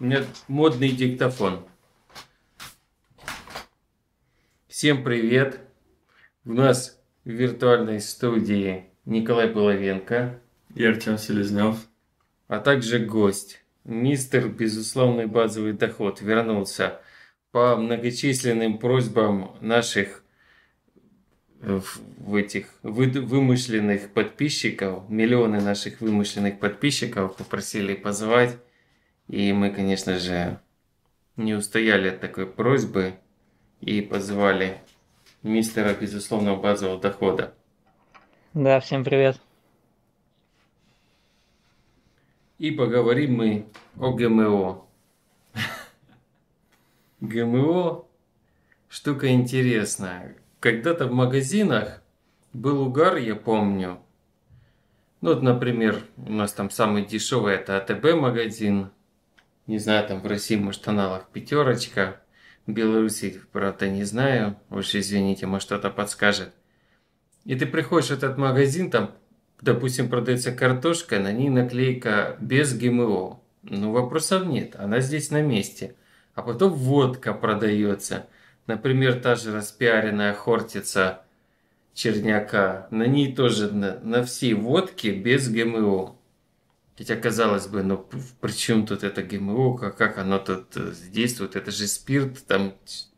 У меня модный диктофон. Всем привет! У нас в виртуальной студии Николай Половенко. И Артем Селезнев. А также гость. Мистер Безусловный базовый доход вернулся по многочисленным просьбам наших э, в этих вымышленных подписчиков, миллионы наших вымышленных подписчиков попросили позвать и мы, конечно же, не устояли от такой просьбы и позвали мистера безусловного базового дохода. Да, всем привет. И поговорим мы о ГМО. ГМО штука интересная. Когда-то в магазинах был угар, я помню. Ну вот, например, у нас там самый дешевый это АТБ магазин, не знаю, там в России, может, аналог пятерочка. В Беларуси, правда, не знаю. Уж извините, может, что-то подскажет. И ты приходишь в этот магазин, там, допустим, продается картошка, на ней наклейка без ГМО. Ну, вопросов нет, она здесь на месте. А потом водка продается. Например, та же распиаренная хортица черняка. На ней тоже на, на всей водке без ГМО. Хотя, казалось бы, ну при чем тут это ГМО, как, как оно тут э, действует? Это же спирт, там,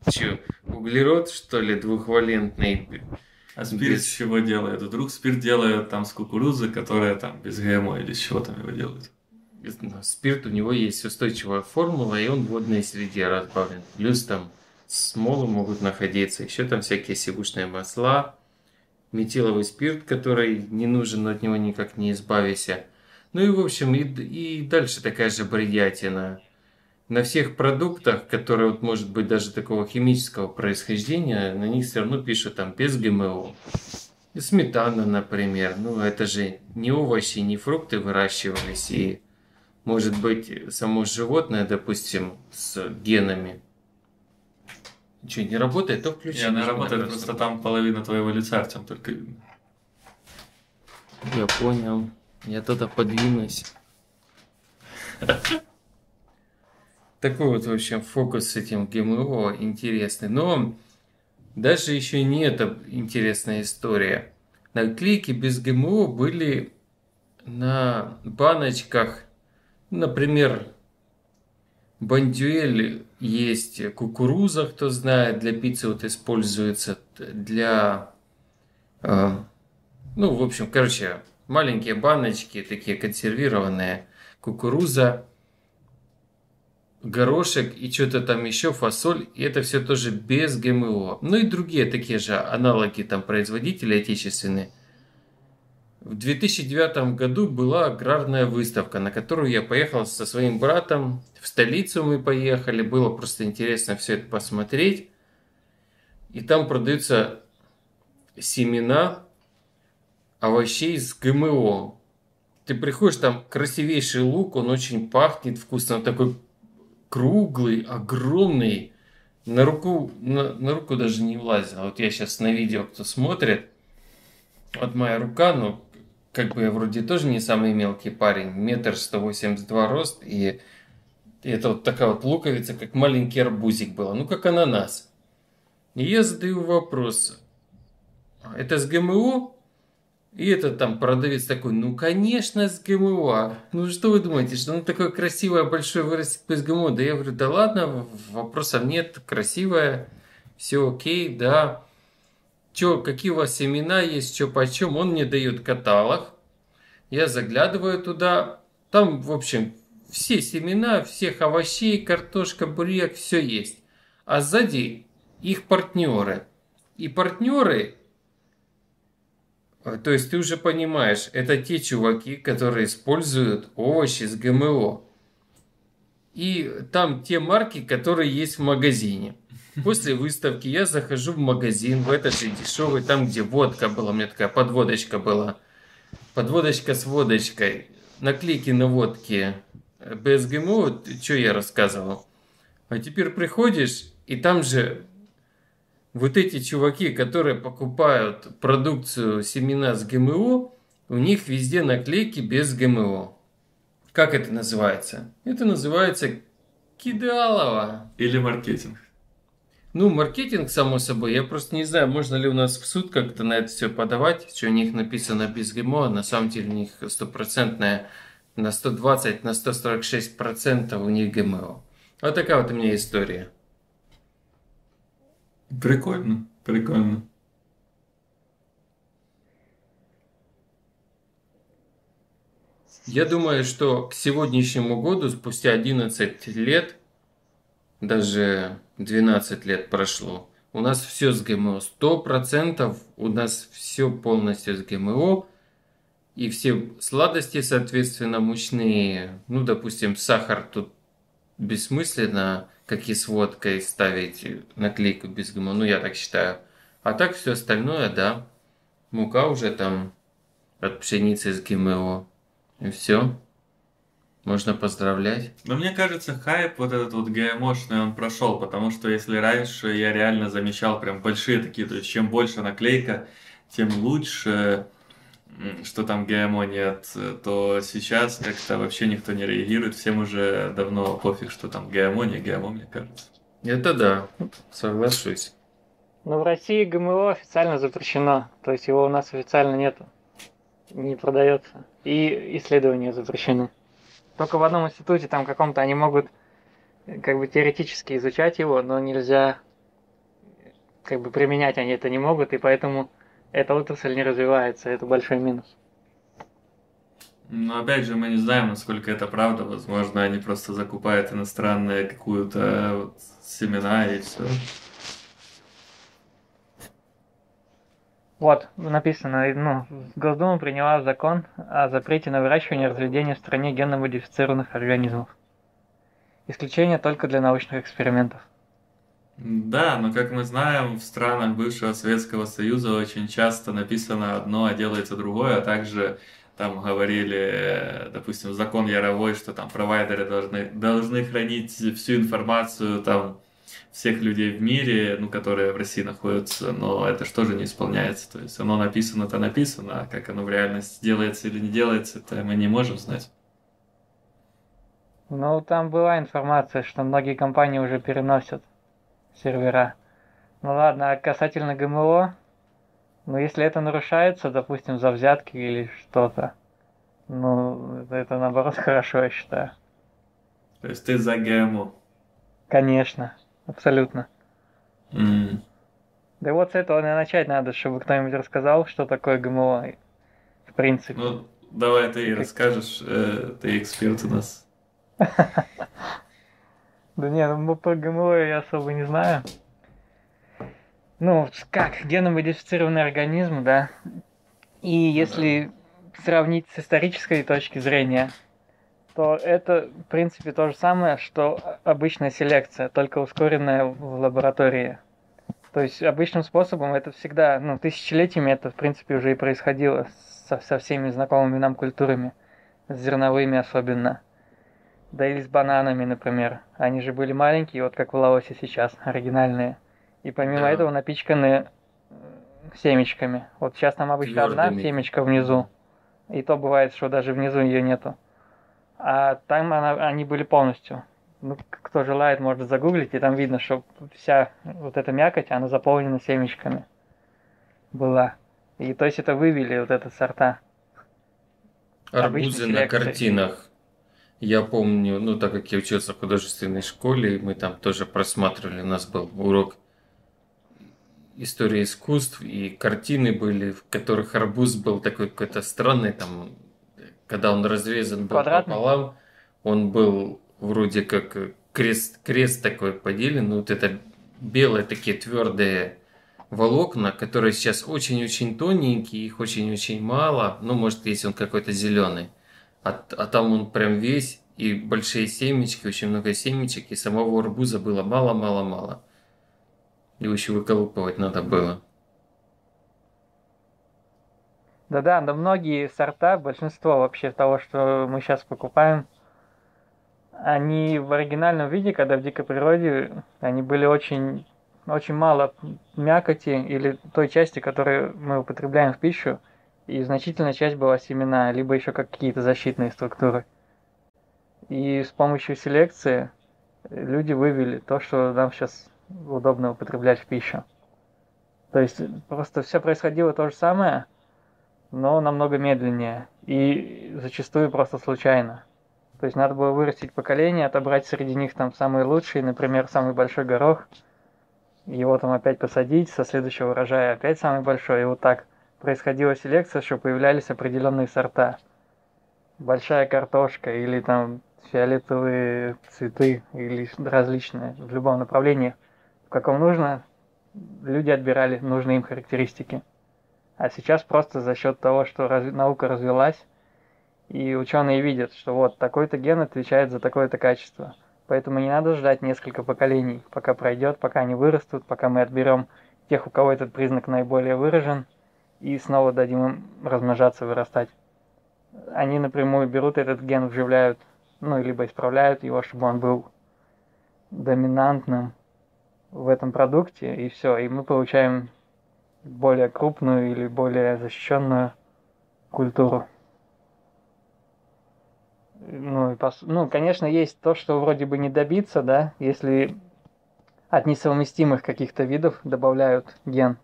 что, углерод, что ли, двухвалентный? А спирт без... чего делают? Вдруг спирт делают там с кукурузы, которая там без ГМО или с чего там его делают? Ну, спирт, у него есть устойчивая формула, и он в водной среде разбавлен. Плюс там смолы могут находиться, еще там всякие сивушные масла, метиловый спирт, который не нужен, но от него никак не избавишься. Ну и в общем, и, и дальше такая же бредятина. На всех продуктах, которые вот может быть даже такого химического происхождения, на них все равно пишут там без ГМО. И сметана, например. Ну это же не овощи, не фрукты выращивались. И может быть само животное, допустим, с генами. Что, не работает, то включи. Не, она работает, просто там половина твоего лица, Артем, только видно. Я понял. Я туда подвинусь. Такой вот, в общем, фокус с этим ГМО интересный. Но даже еще не это интересная история. Наклейки без ГМО были на баночках, например, Бандюэль есть кукуруза, кто знает, для пиццы вот используется, для, э, ну, в общем, короче, маленькие баночки, такие консервированные, кукуруза, горошек и что-то там еще, фасоль, и это все тоже без ГМО. Ну и другие такие же аналоги там производители отечественные. В 2009 году была аграрная выставка, на которую я поехал со своим братом. В столицу мы поехали, было просто интересно все это посмотреть. И там продаются семена овощей с ГМО. Ты приходишь, там красивейший лук, он очень пахнет вкусно, он такой круглый, огромный. На руку, на, на руку даже не влазил. Вот я сейчас на видео, кто смотрит, вот моя рука, ну, как бы я вроде тоже не самый мелкий парень, метр сто восемьдесят два рост, и, и это вот такая вот луковица, как маленький арбузик была, ну, как ананас. И я задаю вопрос, это с ГМО? И этот там продавец такой, ну конечно с ГМО. Ну что вы думаете, что оно такое красивое, большое вырастет без ГМО? Да я говорю, да ладно, вопросов нет, красивое, все окей, да. Че, какие у вас семена есть, что почем? Он мне дает каталог. Я заглядываю туда. Там, в общем, все семена, всех овощей, картошка, буряк, все есть. А сзади их партнеры. И партнеры а, то есть ты уже понимаешь, это те чуваки, которые используют овощи с ГМО. И там те марки, которые есть в магазине. После выставки я захожу в магазин, в этот же дешевый, там где водка была, у меня такая подводочка была. Подводочка с водочкой. Наклейки на водке без ГМО, что я рассказывал. А теперь приходишь, и там же вот эти чуваки, которые покупают продукцию семена с ГМО, у них везде наклейки без ГМО. Как это называется? Это называется Кидалова. Или маркетинг? Ну, маркетинг, само собой. Я просто не знаю, можно ли у нас в суд как-то на это все подавать, что у них написано без ГМО, а на самом деле у них стопроцентная на 120, на 146 процентов у них ГМО. Вот такая вот у меня история. Прикольно, прикольно. Я думаю, что к сегодняшнему году, спустя 11 лет, даже 12 лет прошло, у нас все с ГМО. 100% у нас все полностью с ГМО. И все сладости, соответственно, мучные. Ну, допустим, сахар тут бессмысленно, как и с водкой, ставить наклейку без ГМО. Ну, я так считаю. А так все остальное, да. Мука уже там от пшеницы с ГМО. И все. Можно поздравлять. Но мне кажется, хайп вот этот вот ГМОшный, он прошел, потому что если раньше я реально замечал прям большие такие, то есть чем больше наклейка, тем лучше, что там ГМО нет, то сейчас как-то вообще никто не реагирует, всем уже давно пофиг, что там ГМО, не ГМО, мне кажется. Это да, соглашусь. Но в России ГМО официально запрещено, то есть его у нас официально нету, не продается, и исследования запрещены. Только в одном институте там каком-то они могут как бы теоретически изучать его, но нельзя как бы применять они это не могут, и поэтому эта отрасль не развивается, это большой минус. Но опять же, мы не знаем, насколько это правда. Возможно, они просто закупают иностранные какую-то вот семена и все. Вот, написано, ну, Госдума приняла закон о запрете на выращивание и разведение в стране генно-модифицированных организмов. Исключение только для научных экспериментов. Да, но как мы знаем, в странах бывшего Советского Союза очень часто написано одно, а делается другое, а также там говорили, допустим, закон Яровой, что там провайдеры должны, должны хранить всю информацию там всех людей в мире, ну, которые в России находятся, но это же тоже не исполняется. То есть оно написано-то написано, а как оно в реальности делается или не делается, это мы не можем знать. Ну, там была информация, что многие компании уже переносят сервера. Ну ладно, а касательно ГМО, ну если это нарушается, допустим, за взятки или что-то, ну, это наоборот хорошо, я считаю. То есть ты за ГМО? Конечно. Абсолютно. Mm. Да вот с этого начать надо, чтобы кто-нибудь рассказал, что такое ГМО в принципе. Ну, давай ты и расскажешь, э, ты эксперт у нас. Да не, ну про ГМО я особо не знаю. Ну, как, геномодифицированный организм, да. И если сравнить с исторической точки зрения, то это, в принципе, то же самое, что обычная селекция, только ускоренная в лаборатории. То есть обычным способом это всегда, ну, тысячелетиями это, в принципе, уже и происходило со, со всеми знакомыми нам культурами, с зерновыми особенно. Да или с бананами, например. Они же были маленькие, вот как в Лаосе сейчас, оригинальные. И помимо да. этого напичканы семечками. Вот сейчас там обычно Твердыми. одна семечка внизу. И то бывает, что даже внизу ее нету. А там она, они были полностью. Ну, кто желает, может загуглить, и там видно, что вся вот эта мякоть, она заполнена семечками была. И то есть это вывели вот это сорта. Арбузы на картинах. Я помню, ну так как я учился в художественной школе, мы там тоже просматривали, у нас был урок истории искусств, и картины были, в которых арбуз был такой какой-то странный, там когда он разрезан был Квадратный. пополам, он был вроде как крест, крест такой поделен, ну, вот это белые такие твердые волокна, которые сейчас очень-очень тоненькие, их очень-очень мало, ну, может, если он какой-то зеленый, а, а там он прям весь, и большие семечки, очень много семечек, и самого арбуза было мало-мало-мало. Его еще выколупывать надо было. Да-да, но многие сорта, большинство вообще того, что мы сейчас покупаем, они в оригинальном виде, когда в дикой природе, они были очень, очень мало мякоти или той части, которую мы употребляем в пищу, и значительная часть была семена, либо еще какие-то защитные структуры. И с помощью селекции люди вывели то, что нам сейчас удобно употреблять в пищу. То есть просто все происходило то же самое, но намного медленнее и зачастую просто случайно. То есть надо было вырастить поколение, отобрать среди них там самые лучшие, например, самый большой горох, его там опять посадить, со следующего урожая опять самый большой, и вот так происходила селекция, что появлялись определенные сорта. Большая картошка или там фиолетовые цветы или различные в любом направлении, в каком нужно, люди отбирали нужные им характеристики. А сейчас просто за счет того, что раз... наука развилась, и ученые видят, что вот такой-то ген отвечает за такое-то качество. Поэтому не надо ждать несколько поколений, пока пройдет, пока они вырастут, пока мы отберем тех, у кого этот признак наиболее выражен, и снова дадим им размножаться, вырастать. Они напрямую берут этот ген, вживляют, ну, либо исправляют его, чтобы он был доминантным в этом продукте, и все, и мы получаем более крупную или более защищенную культуру. Ну, и пос... ну, конечно, есть то, что вроде бы не добиться, да, если от несовместимых каких-то видов добавляют ген.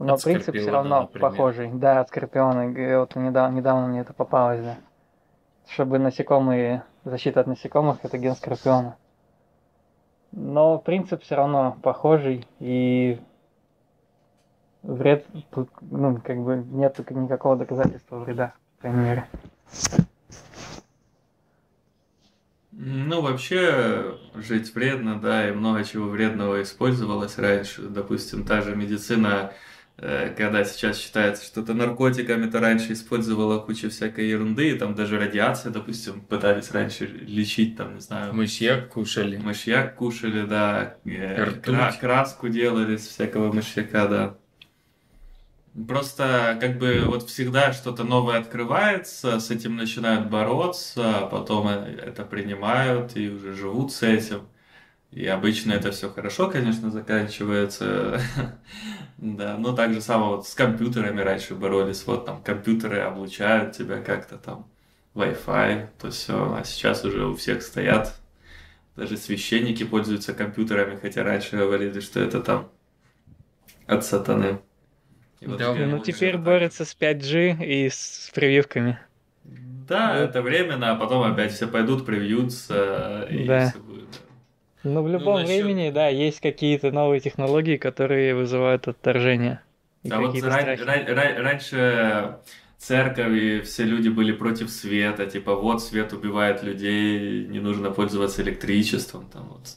Но от принцип все равно например. похожий. Да, от скорпиона. Вот недавно, недавно мне это попалось, да. Чтобы насекомые, защита от насекомых, это ген скорпиона. Но принцип все равно похожий, и вред тут, ну, как бы нет никакого доказательства вреда, по крайней мере. Ну, вообще, жить вредно, да, и много чего вредного использовалось раньше. Допустим, та же медицина, когда сейчас считается, что это наркотиками, то раньше использовала кучу всякой ерунды, и там даже радиация, допустим, пытались раньше лечить, там, не знаю... Мышьяк кушали. Мышьяк кушали, да. Э, кра- краску делали из всякого мышьяка, да. Просто как бы вот всегда что-то новое открывается, с этим начинают бороться, а потом э, это принимают и уже живут с этим. И обычно это все хорошо, конечно, заканчивается. да, но так же самое вот с компьютерами раньше боролись. Вот там компьютеры облучают тебя как-то там, Wi-Fi, то все. А сейчас уже у всех стоят. Даже священники пользуются компьютерами, хотя раньше говорили, что это там от сатаны. Вот да, ну теперь так. борется с 5G и с прививками. Да, вот. это временно, а потом опять все пойдут, привьются, и да. все будет. Ну, в ну, любом ну, насчет... времени, да, есть какие-то новые технологии, которые вызывают отторжение. А вот ран- ран- ран- раньше церковь и все люди были против света, типа вот свет убивает людей, не нужно пользоваться электричеством, там вот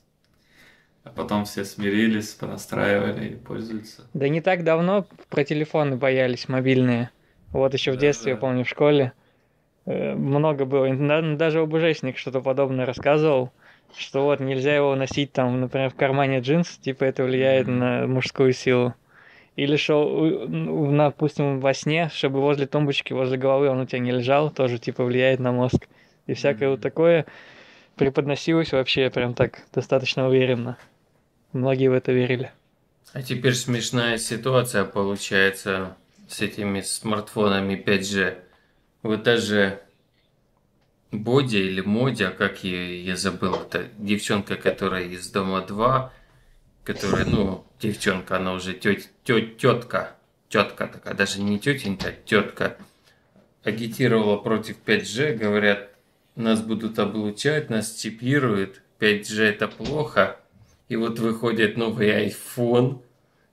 а потом все смирились, понастраивали и пользуются. Да не так давно про телефоны боялись мобильные. Вот еще в да, детстве, да. я помню, в школе э, много было. Даже ОБЖшник что-то подобное рассказывал, что вот нельзя его носить там, например, в кармане джинс, типа это влияет на мужскую силу. Или что, допустим, во сне, чтобы возле тумбочки, возле головы он у тебя не лежал, тоже типа влияет на мозг. И всякое mm-hmm. вот такое преподносилось вообще прям так достаточно уверенно. Многие в это верили. А теперь смешная ситуация получается с этими смартфонами 5G. Вот даже Бодя или Модя, как я, я забыл, это девчонка, которая из Дома 2, которая, ну, девчонка, она уже тет, тет, тетка, тетка такая, даже не тетенька, а тетка, агитировала против 5G, говорят, нас будут облучать, нас чипируют, 5G это плохо, и вот выходит новый iPhone.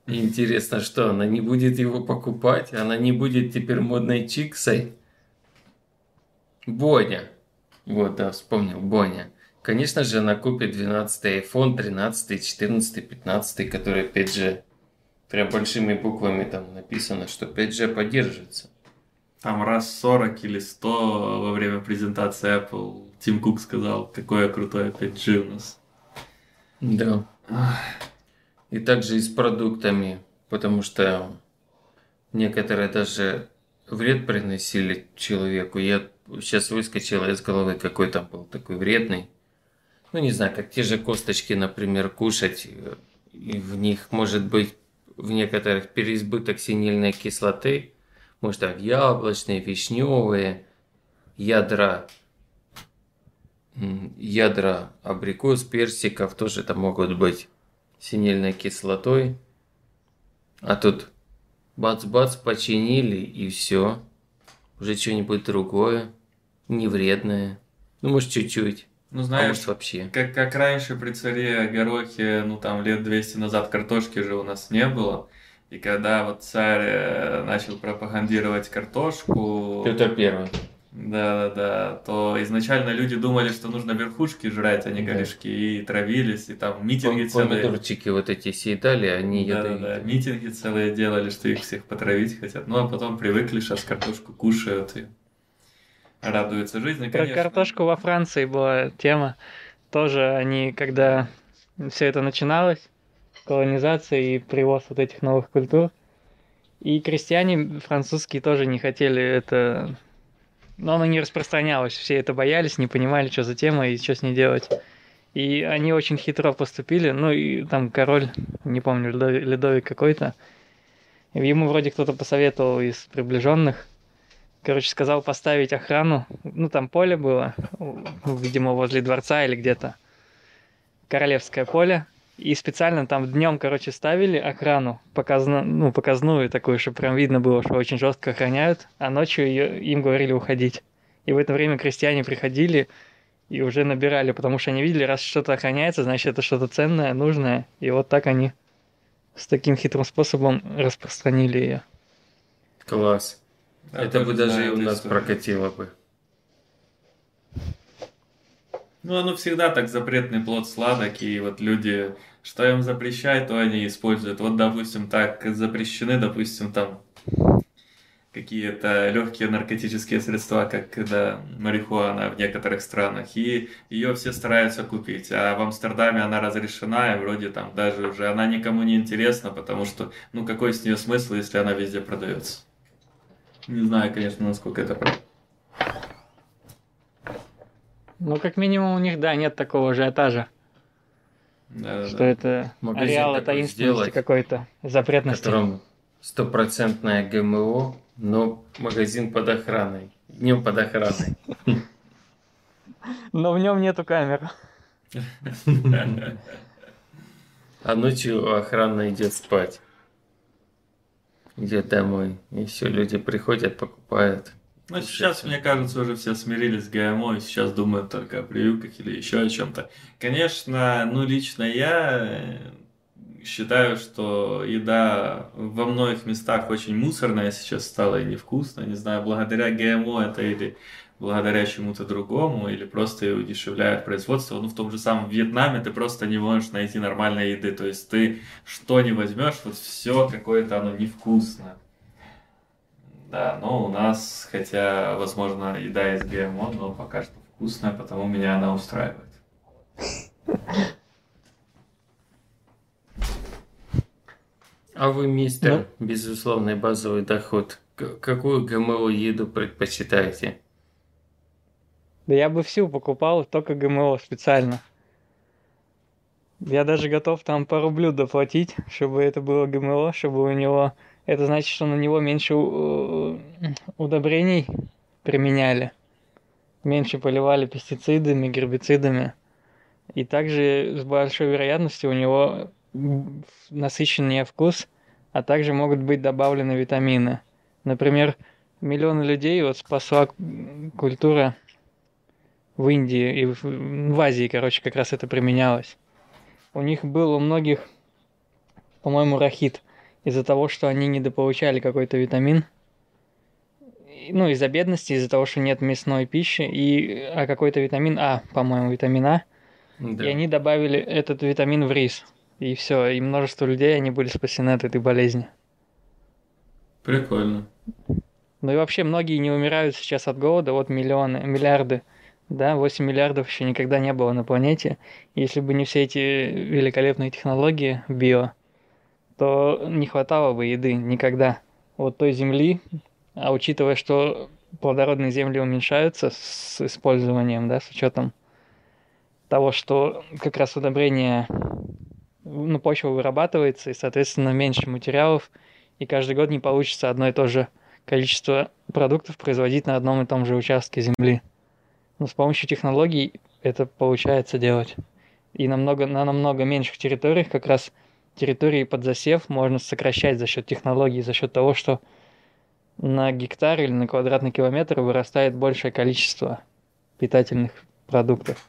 И интересно, что она не будет его покупать? Она не будет теперь модной чиксой? Боня. Вот, да, вспомнил, Боня. Конечно же, она купит 12 iPhone, 13, 14, 15, которые 5G. Прям большими буквами там написано, что 5G поддерживается. Там раз 40 или 100 во время презентации Apple Тим Кук сказал, какое крутое 5G у нас. Да. И также и с продуктами, потому что некоторые даже вред приносили человеку. Я сейчас выскочила из головы, какой там был такой вредный. Ну, не знаю, как те же косточки, например, кушать. И в них может быть в некоторых переизбыток синильной кислоты. Может, там яблочные, вишневые, ядра ядра абрикос, персиков тоже там могут быть синильной кислотой. А тут бац-бац починили и все. Уже что-нибудь другое, не вредное. Ну, может, чуть-чуть. Ну, А знаешь, может, вообще. как, как раньше при царе Горохе, ну, там, лет 200 назад картошки же у нас не было. И когда вот царь э, начал пропагандировать картошку... Петр Первый. Да-да-да, то изначально люди думали, что нужно верхушки жрать, а не Да. корешки, и травились, и там митинги Пом- целые. Помидорчики вот эти съедали, они Да-да-да, ядовитые. митинги целые делали, что их всех потравить хотят. Ну, а потом привыкли, сейчас картошку кушают и радуются жизни, Про конечно. картошку во Франции была тема. Тоже они, когда все это начиналось, колонизация и привоз вот этих новых культур, и крестьяне французские тоже не хотели это... Но оно не распространялось, все это боялись, не понимали, что за тема и что с ней делать. И они очень хитро поступили, ну и там король, не помню, Ледовик какой-то, ему вроде кто-то посоветовал из приближенных, короче, сказал поставить охрану. Ну, там поле было, видимо, возле дворца или где-то. Королевское поле. И специально там днем, короче, ставили охрану, показно, ну, показную такую, чтобы прям видно было, что очень жестко охраняют, а ночью её- им говорили уходить. И в это время крестьяне приходили и уже набирали, потому что они видели, раз что-то охраняется, значит, это что-то ценное, нужное. И вот так они с таким хитрым способом распространили ее. Класс. Да, Это бы даже и у нас историю. прокатило бы. Ну, оно всегда так запретный плод сладок, и вот люди, что им запрещают, то они используют. Вот, допустим, так запрещены, допустим, там какие-то легкие наркотические средства, как когда марихуана в некоторых странах, и ее все стараются купить. А в Амстердаме она разрешена, и вроде там даже уже она никому не интересна, потому что, ну, какой с нее смысл, если она везде продается? Не знаю, конечно, насколько это правда. Ну, как минимум, у них, да, нет такого ажиотажа, Да-да-да. что это Магазин ареал такой таинственности какой-то, В запретности. котором стопроцентное ГМО, но магазин под охраной. Днем под охраной. Но в нем нету камер. А ночью охрана идет спать. Идет домой. И все, люди приходят, покупают. Ну, сейчас, мне кажется, уже все смирились с ГМО и сейчас думают только о прививках или еще о чем-то. Конечно, ну, лично я э, считаю, что еда во многих местах очень мусорная сейчас стала и невкусная. Не знаю, благодаря ГМО это или благодаря чему-то другому, или просто удешевляют производство. Ну, в том же самом Вьетнаме ты просто не можешь найти нормальной еды. То есть ты что не возьмешь, вот все какое-то оно невкусное. Да, но у нас, хотя, возможно, еда из ГМО, но пока что вкусная, потому меня она устраивает. А вы, мистер, Ну? безусловный базовый доход, какую ГМО еду предпочитаете? Да я бы всю покупал, только ГМО специально. Я даже готов там пару блюд доплатить, чтобы это было ГМО, чтобы у него... Это значит, что на него меньше удобрений применяли. Меньше поливали пестицидами, гербицидами. И также с большой вероятностью у него насыщеннее вкус, а также могут быть добавлены витамины. Например, миллионы людей вот спасла культура в Индии и в, в Азии, короче, как раз это применялось. У них был у многих, по-моему, рахит из-за того, что они недополучали какой-то витамин. Ну, из-за бедности, из-за того, что нет мясной пищи, и а какой-то витамин А, по-моему, витамин А, Да. и они добавили этот витамин в рис. И все, и множество людей, они были спасены от этой болезни. Прикольно. Ну и вообще многие не умирают сейчас от голода, вот миллионы, миллиарды, да, 8 миллиардов еще никогда не было на планете. Если бы не все эти великолепные технологии био, то не хватало бы еды никогда. Вот той земли, а учитывая, что плодородные земли уменьшаются с использованием, да, с учетом того, что как раз удобрение, ну, почва вырабатывается, и, соответственно, меньше материалов, и каждый год не получится одно и то же количество продуктов производить на одном и том же участке земли. Но с помощью технологий это получается делать. И намного, на намного меньших территориях как раз территории под засев можно сокращать за счет технологий, за счет того, что на гектар или на квадратный километр вырастает большее количество питательных продуктов.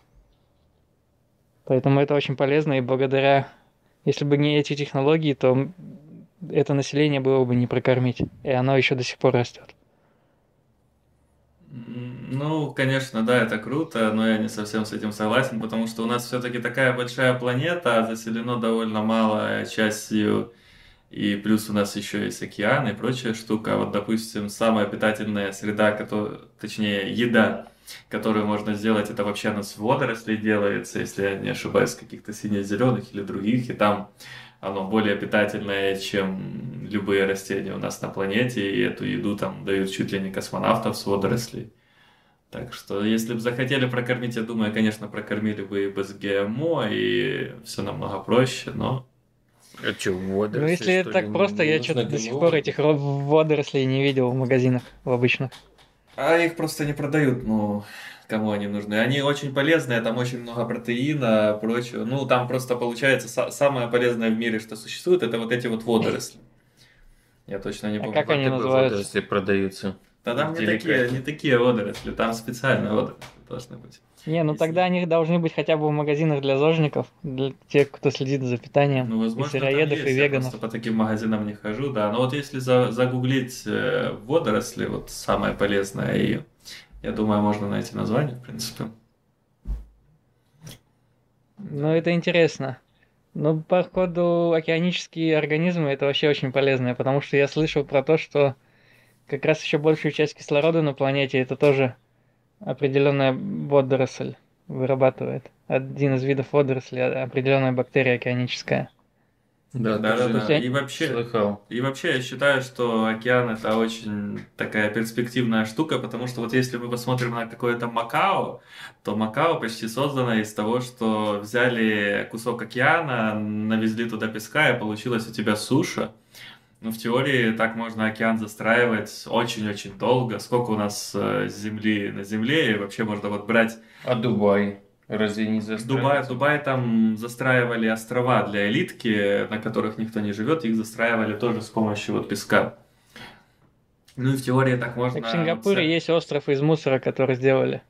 Поэтому это очень полезно, и благодаря, если бы не эти технологии, то это население было бы не прокормить, и оно еще до сих пор растет. Ну, конечно, да, это круто, но я не совсем с этим согласен, потому что у нас все-таки такая большая планета, заселено довольно мало частью, и плюс у нас еще есть океан и прочая штука. Вот, допустим, самая питательная среда, которая, точнее, еда, которую можно сделать, это вообще она с водорослей делается, если я не ошибаюсь, каких-то сине-зеленых или других, и там оно более питательное, чем любые растения у нас на планете, и эту еду там дают чуть ли не космонавтов с водорослей. Так что, если бы захотели прокормить, я думаю, конечно, прокормили бы и без ГМО, и все намного проще, но... А что, водоросли? Ну, если это так просто, я что-то до сих пор этих водорослей не видел в магазинах, в обычных. А их просто не продают, ну, кому они нужны. Они очень полезные, там очень много протеина, прочего. Ну, там просто получается самое полезное в мире, что существует, это вот эти вот водоросли. Я точно не помню. А как они называются? Водоросли продаются. Да там не такие, не такие водоросли, там специальные водоросли должны быть. Не, ну Если... тогда они должны быть хотя бы в магазинах для зожников, для тех, кто следит за питанием, ну, возможно, и сыроедов, и веганов. Я просто по таким магазинам не хожу, да. Но вот если за, загуглить э, водоросли, вот самое полезное, и я думаю, можно найти название, в принципе. Ну, это интересно. Ну, походу, океанические организмы это вообще очень полезно, потому что я слышал про то, что как раз еще большую часть кислорода на планете это тоже определенная водоросль вырабатывает. Один из видов водорослей, определенная бактерия океаническая. Да, да, да, да. И вообще, слыхал. И вообще я считаю, что океан это очень такая перспективная штука, потому что вот если мы посмотрим на какое-то Макао, то Макао почти создано из того, что взяли кусок океана, навезли туда песка, и получилась у тебя суша. Ну, в теории так можно океан застраивать очень-очень долго. Сколько у нас э, земли на земле, и вообще можно вот брать... А Дубай? Разве не Дубай, Дубай там застраивали острова для элитки, на которых никто не живет, их застраивали тоже с помощью вот песка. Ну и в теории так можно... Так в Сингапуре есть остров из мусора, который сделали.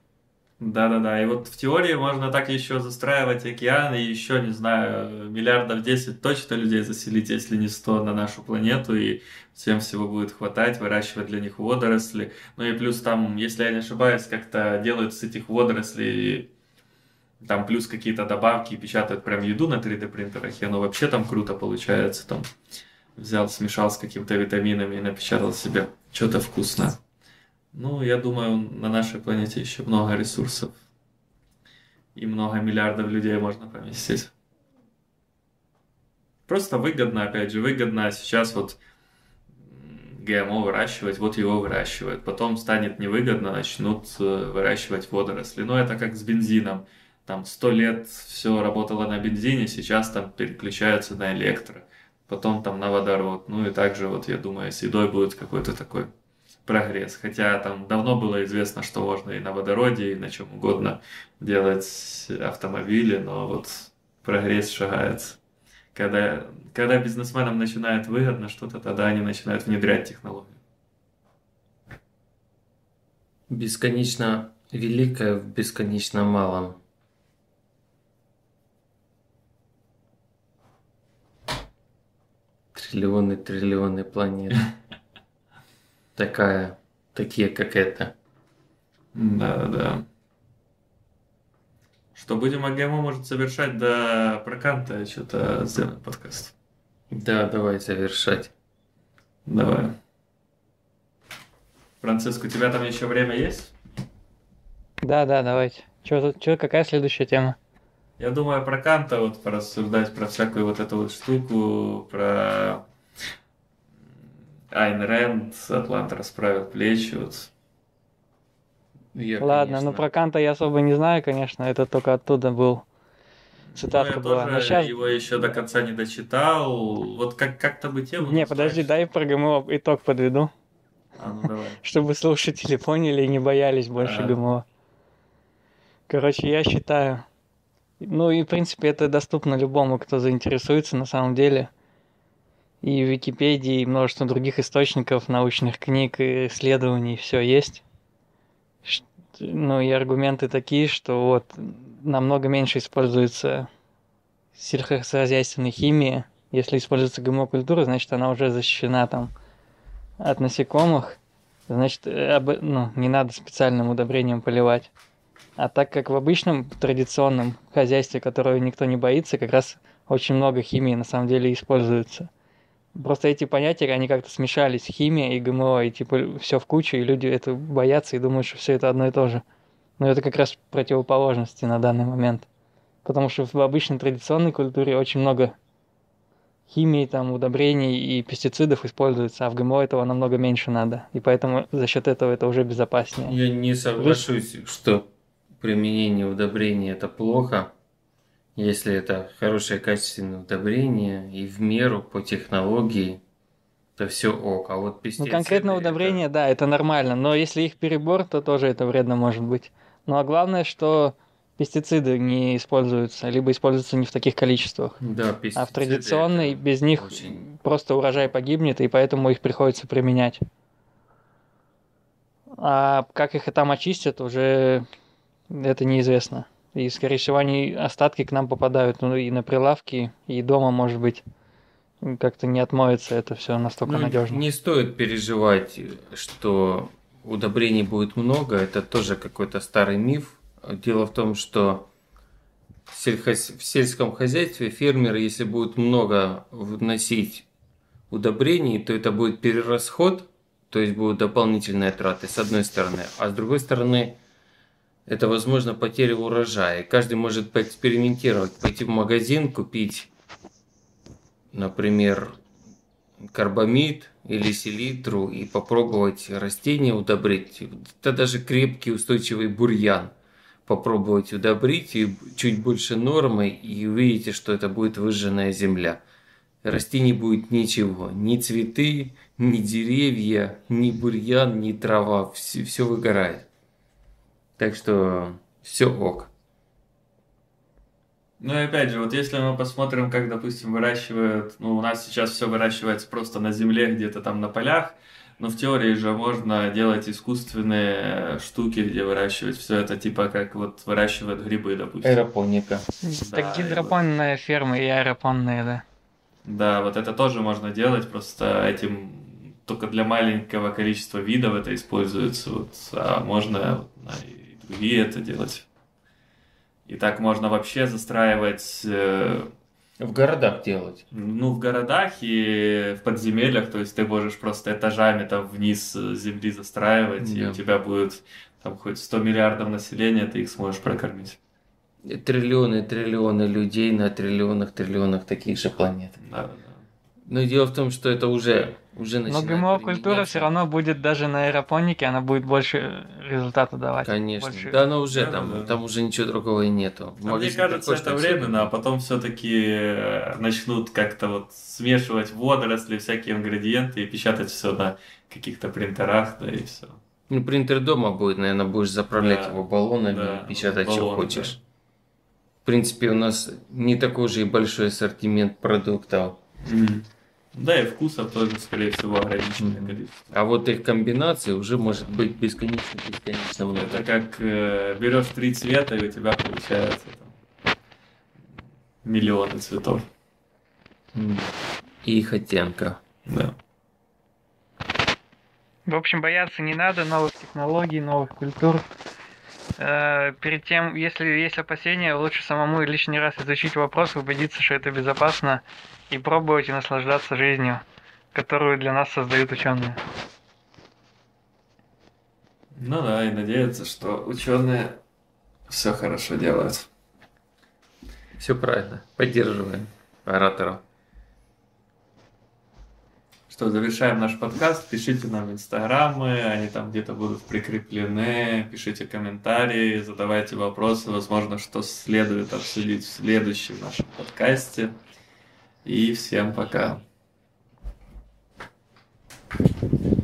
Да-да-да, и вот в теории можно так еще застраивать океан и еще, не знаю, миллиардов 10 точно людей заселить, если не 100 на нашу планету, и всем всего будет хватать, выращивать для них водоросли. Ну и плюс там, если я не ошибаюсь, как-то делают с этих водорослей там плюс какие-то добавки, печатают прям еду на 3D принтерах, и оно вообще там круто получается, там взял, смешал с какими-то витаминами и напечатал себе что-то вкусное. Ну, я думаю, на нашей планете еще много ресурсов. И много миллиардов людей можно поместить. Просто выгодно, опять же, выгодно сейчас вот ГМО выращивать, вот его выращивают. Потом станет невыгодно, начнут э, выращивать водоросли. Но это как с бензином. Там сто лет все работало на бензине, сейчас там переключаются на электро. Потом там на водород. Ну и также вот я думаю, с едой будет какой-то такой прогресс. Хотя там давно было известно, что можно и на водороде, и на чем угодно делать автомобили, но вот прогресс шагается. Когда, когда бизнесменам начинает выгодно что-то, тогда они начинают внедрять технологию. Бесконечно великое в бесконечно малом. Триллионы, триллионы планет. Такая, такие, как это. Да, да. Что будем АГМО может совершать до проканта, что-то сделаем подкаст. Да, давай завершать. Давай. Франциск, у тебя там еще время есть? Да, да, давайте. Что, что, какая следующая тема? Я думаю, про Канта вот порассуждать про всякую вот эту вот штуку, про Айн Рэнд, Атлант расправил плечи. Вот. Я, Ладно, конечно... ну про Канта я особо не знаю, конечно, это только оттуда был. Цитатка ну, я была. Тоже сейчас... его еще до конца не дочитал. Вот как- как-то бы тему... Не, подожди, дай про ГМО итог подведу. А, ну давай. Чтобы слушатели поняли и не боялись больше а. ГМО. Короче, я считаю, ну и в принципе это доступно любому, кто заинтересуется на самом деле. И в Википедии, и множество других источников, научных книг и исследований все есть. Ну и аргументы такие, что вот намного меньше используется сельскохозяйственной химии. Если используется ГМО-культура, значит она уже защищена там от насекомых. Значит, об, ну, не надо специальным удобрением поливать. А так как в обычном традиционном хозяйстве, которого никто не боится, как раз очень много химии на самом деле используется. Просто эти понятия, они как-то смешались, химия и ГМО, и типа все в кучу, и люди это боятся и думают, что все это одно и то же. Но это как раз противоположности на данный момент. Потому что в обычной традиционной культуре очень много химии, там, удобрений и пестицидов используется, а в ГМО этого намного меньше надо. И поэтому за счет этого это уже безопаснее. Я не соглашусь, Вы... что применение удобрений это плохо если это хорошее качественное удобрение и в меру по технологии, то все ок. А вот пестициды... Ну, конкретно удобрения, это... да, это нормально, но если их перебор, то тоже это вредно может быть. Ну, а главное, что пестициды не используются, либо используются не в таких количествах. Да, пестициды. А в традиционной без них очень... просто урожай погибнет, и поэтому их приходится применять. А как их и там очистят, уже это неизвестно. И, скорее всего, они остатки к нам попадают, ну и на прилавки, и дома, может быть, как-то не отмоется это все настолько ну, надежно. Не стоит переживать, что удобрений будет много, это тоже какой-то старый миф. Дело в том, что в, сельхоз... в сельском хозяйстве фермеры, если будут много вносить удобрений, то это будет перерасход, то есть будут дополнительные траты с одной стороны, а с другой стороны это, возможно, потеря урожая. Каждый может поэкспериментировать, пойти в магазин, купить, например, карбамид или селитру и попробовать растения удобрить. Это даже крепкий устойчивый бурьян. Попробовать удобрить и чуть больше нормы, и увидите, что это будет выжженная земля. Расти не будет ничего. Ни цветы, ни деревья, ни бурьян, ни трава. Все, все выгорает. Так что все ок. Ну и опять же, вот если мы посмотрим, как, допустим, выращивают, ну у нас сейчас все выращивается просто на земле, где-то там на полях, но в теории же можно делать искусственные штуки, где выращивать все это, типа как вот выращивают грибы, допустим. Аэропоника. Да, так гидропонная вот... ферма и аэропонная, да. Да, вот это тоже можно делать, просто этим только для маленького количества видов это используется, вот, а можно и это делать. И так можно вообще застраивать... Э, в городах делать. Ну, в городах и в подземельях, то есть ты можешь просто этажами там вниз земли застраивать, да. и у тебя будет там хоть 100 миллиардов населения, ты их сможешь прокормить. Триллионы, триллионы людей на триллионах, триллионах таких же планет. Да, да. Но дело в том, что это уже уже Но ГМО-культура все равно будет даже на аэропонике, она будет больше результата давать. Конечно. Больше... Да, но уже да, там, да. там уже ничего другого и нету. А мне кажется, это временно, а потом все-таки э, начнут как-то вот смешивать водоросли, всякие ингредиенты и печатать все на каких-то принтерах, да и все. Ну, принтер дома будет, наверное, будешь заправлять да, его баллонами да, и печатать, баллон, что хочешь. Да. В принципе, у нас не такой же и большой ассортимент продуктов. Mm. Да, и вкусов тоже, скорее всего, ограниченное количество. А вот их комбинации уже может быть бесконечно, бесконечно много. Это как э, берешь три цвета, и у тебя получается там, миллионы цветов. И их оттенка. Да. В общем, бояться не надо новых технологий, новых культур. Э, перед тем, если есть опасения, лучше самому лишний раз изучить вопрос, убедиться, что это безопасно, и пробовать и наслаждаться жизнью, которую для нас создают ученые. Ну да, и надеяться, что ученые все хорошо делают. Все правильно. Поддерживаем ораторов. Что, завершаем наш подкаст. Пишите нам инстаграмы, они там где-то будут прикреплены. Пишите комментарии, задавайте вопросы. Возможно, что следует обсудить в следующем нашем подкасте. И всем пока. thank you